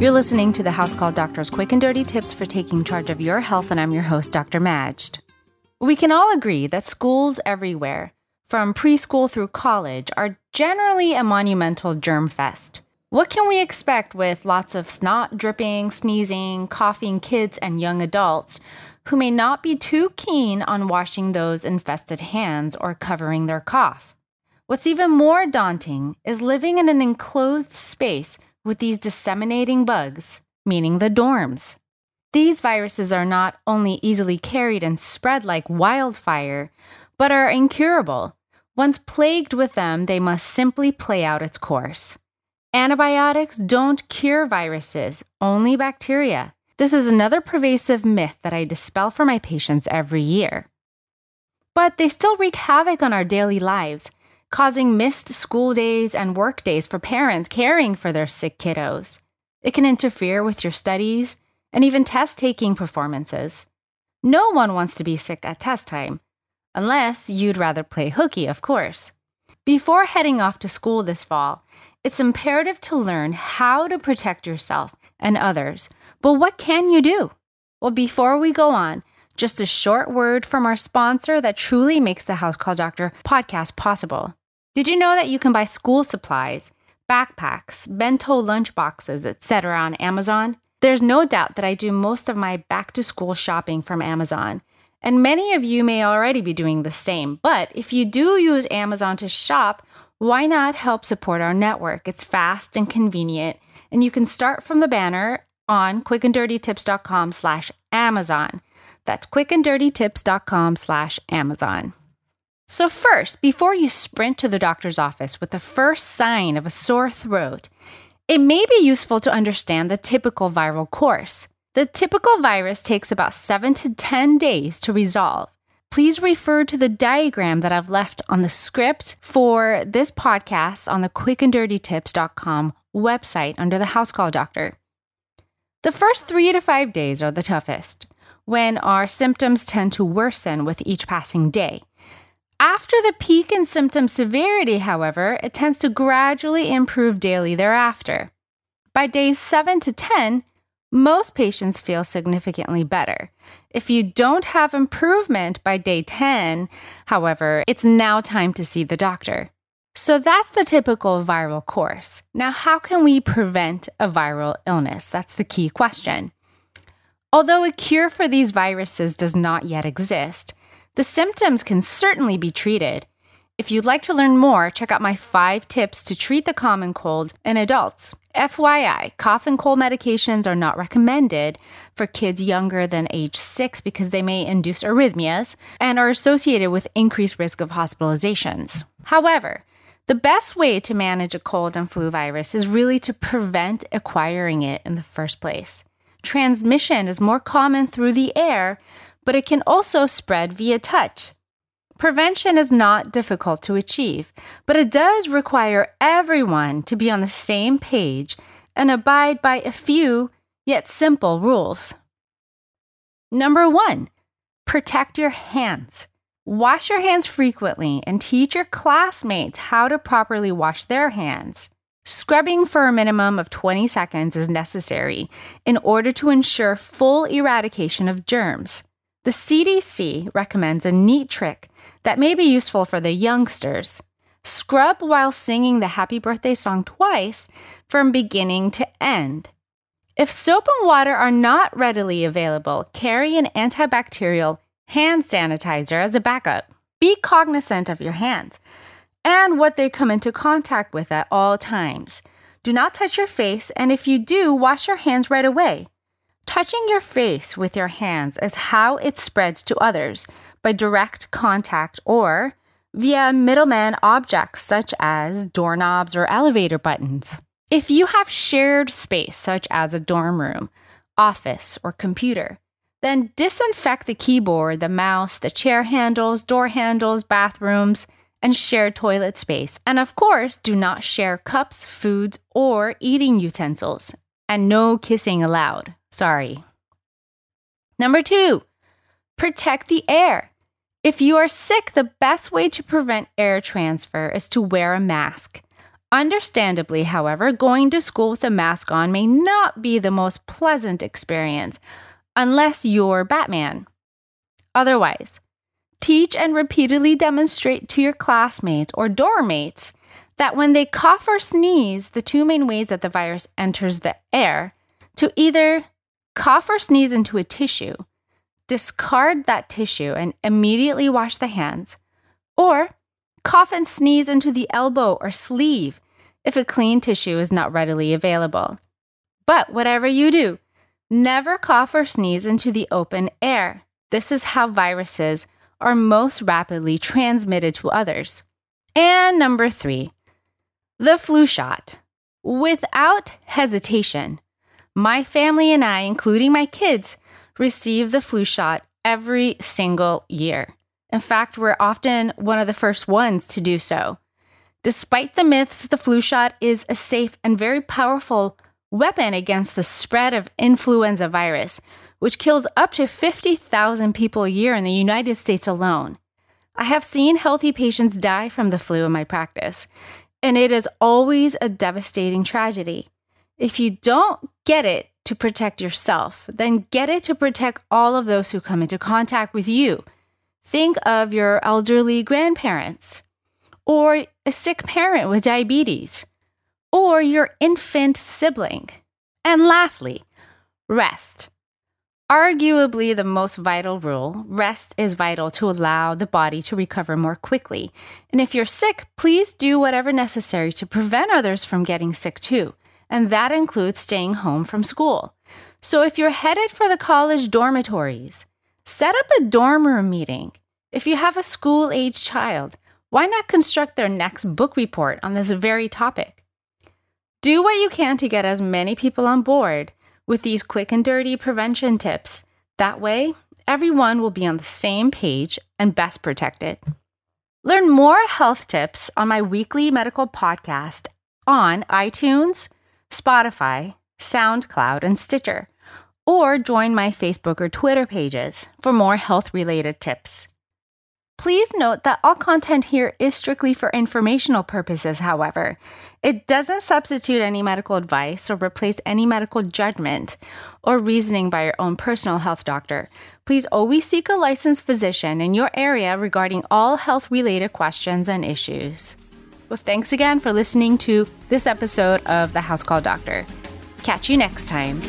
You're listening to the House Call Doctor's quick and dirty tips for taking charge of your health, and I'm your host, Dr. Majd. We can all agree that schools everywhere, from preschool through college, are generally a monumental germ fest. What can we expect with lots of snot dripping, sneezing, coughing kids and young adults who may not be too keen on washing those infested hands or covering their cough? What's even more daunting is living in an enclosed space with these disseminating bugs, meaning the dorms. These viruses are not only easily carried and spread like wildfire, but are incurable. Once plagued with them, they must simply play out its course. Antibiotics don't cure viruses, only bacteria. This is another pervasive myth that I dispel for my patients every year. But they still wreak havoc on our daily lives causing missed school days and work days for parents caring for their sick kiddos. It can interfere with your studies and even test taking performances. No one wants to be sick at test time, unless you'd rather play hooky, of course. Before heading off to school this fall, it's imperative to learn how to protect yourself and others. But what can you do? Well, before we go on, just a short word from our sponsor that truly makes the House Call Doctor podcast possible. Did you know that you can buy school supplies, backpacks, bento lunch boxes, etc. on Amazon? There's no doubt that I do most of my back to school shopping from Amazon. And many of you may already be doing the same. But if you do use Amazon to shop, why not help support our network? It's fast and convenient, and you can start from the banner on quickanddirtytips.com slash Amazon. That's quickanddirtytips.com slash Amazon. So, first, before you sprint to the doctor's office with the first sign of a sore throat, it may be useful to understand the typical viral course. The typical virus takes about 7 to 10 days to resolve. Please refer to the diagram that I've left on the script for this podcast on the quickanddirtytips.com website under the house call doctor. The first three to five days are the toughest, when our symptoms tend to worsen with each passing day. After the peak in symptom severity, however, it tends to gradually improve daily thereafter. By days 7 to 10, most patients feel significantly better. If you don't have improvement by day 10, however, it's now time to see the doctor. So that's the typical viral course. Now, how can we prevent a viral illness? That's the key question. Although a cure for these viruses does not yet exist, the symptoms can certainly be treated. If you'd like to learn more, check out my five tips to treat the common cold in adults. FYI, cough and cold medications are not recommended for kids younger than age 6 because they may induce arrhythmias and are associated with increased risk of hospitalizations. However, the best way to manage a cold and flu virus is really to prevent acquiring it in the first place. Transmission is more common through the air, but it can also spread via touch. Prevention is not difficult to achieve, but it does require everyone to be on the same page and abide by a few yet simple rules. Number one, protect your hands. Wash your hands frequently and teach your classmates how to properly wash their hands. Scrubbing for a minimum of 20 seconds is necessary in order to ensure full eradication of germs. The CDC recommends a neat trick that may be useful for the youngsters. Scrub while singing the happy birthday song twice from beginning to end. If soap and water are not readily available, carry an antibacterial hand sanitizer as a backup. Be cognizant of your hands and what they come into contact with at all times. Do not touch your face, and if you do, wash your hands right away. Touching your face with your hands is how it spreads to others by direct contact or via middleman objects such as doorknobs or elevator buttons. If you have shared space, such as a dorm room, office, or computer, then disinfect the keyboard, the mouse, the chair handles, door handles, bathrooms, and shared toilet space. And of course, do not share cups, foods, or eating utensils. And no kissing allowed. Sorry. Number two, protect the air. If you are sick, the best way to prevent air transfer is to wear a mask. Understandably, however, going to school with a mask on may not be the most pleasant experience unless you're Batman. Otherwise, teach and repeatedly demonstrate to your classmates or dorm mates that when they cough or sneeze, the two main ways that the virus enters the air, to either cough or sneeze into a tissue, discard that tissue and immediately wash the hands, or cough and sneeze into the elbow or sleeve if a clean tissue is not readily available. But whatever you do, never cough or sneeze into the open air. This is how viruses are most rapidly transmitted to others. And number three, the flu shot. Without hesitation, my family and I, including my kids, receive the flu shot every single year. In fact, we're often one of the first ones to do so. Despite the myths, the flu shot is a safe and very powerful weapon against the spread of influenza virus, which kills up to 50,000 people a year in the United States alone. I have seen healthy patients die from the flu in my practice, and it is always a devastating tragedy. If you don't get it to protect yourself, then get it to protect all of those who come into contact with you. Think of your elderly grandparents, or a sick parent with diabetes, or your infant sibling. And lastly, rest. Arguably the most vital rule, rest is vital to allow the body to recover more quickly. And if you're sick, please do whatever necessary to prevent others from getting sick too. And that includes staying home from school. So if you're headed for the college dormitories, set up a dorm room meeting. If you have a school age child, why not construct their next book report on this very topic? Do what you can to get as many people on board with these quick and dirty prevention tips. That way, everyone will be on the same page and best protected. Learn more health tips on my weekly medical podcast on iTunes, Spotify, SoundCloud, and Stitcher, or join my Facebook or Twitter pages for more health related tips. Please note that all content here is strictly for informational purposes, however. It doesn't substitute any medical advice or replace any medical judgment or reasoning by your own personal health doctor. Please always seek a licensed physician in your area regarding all health related questions and issues. Well, thanks again for listening to this episode of The House Call Doctor. Catch you next time.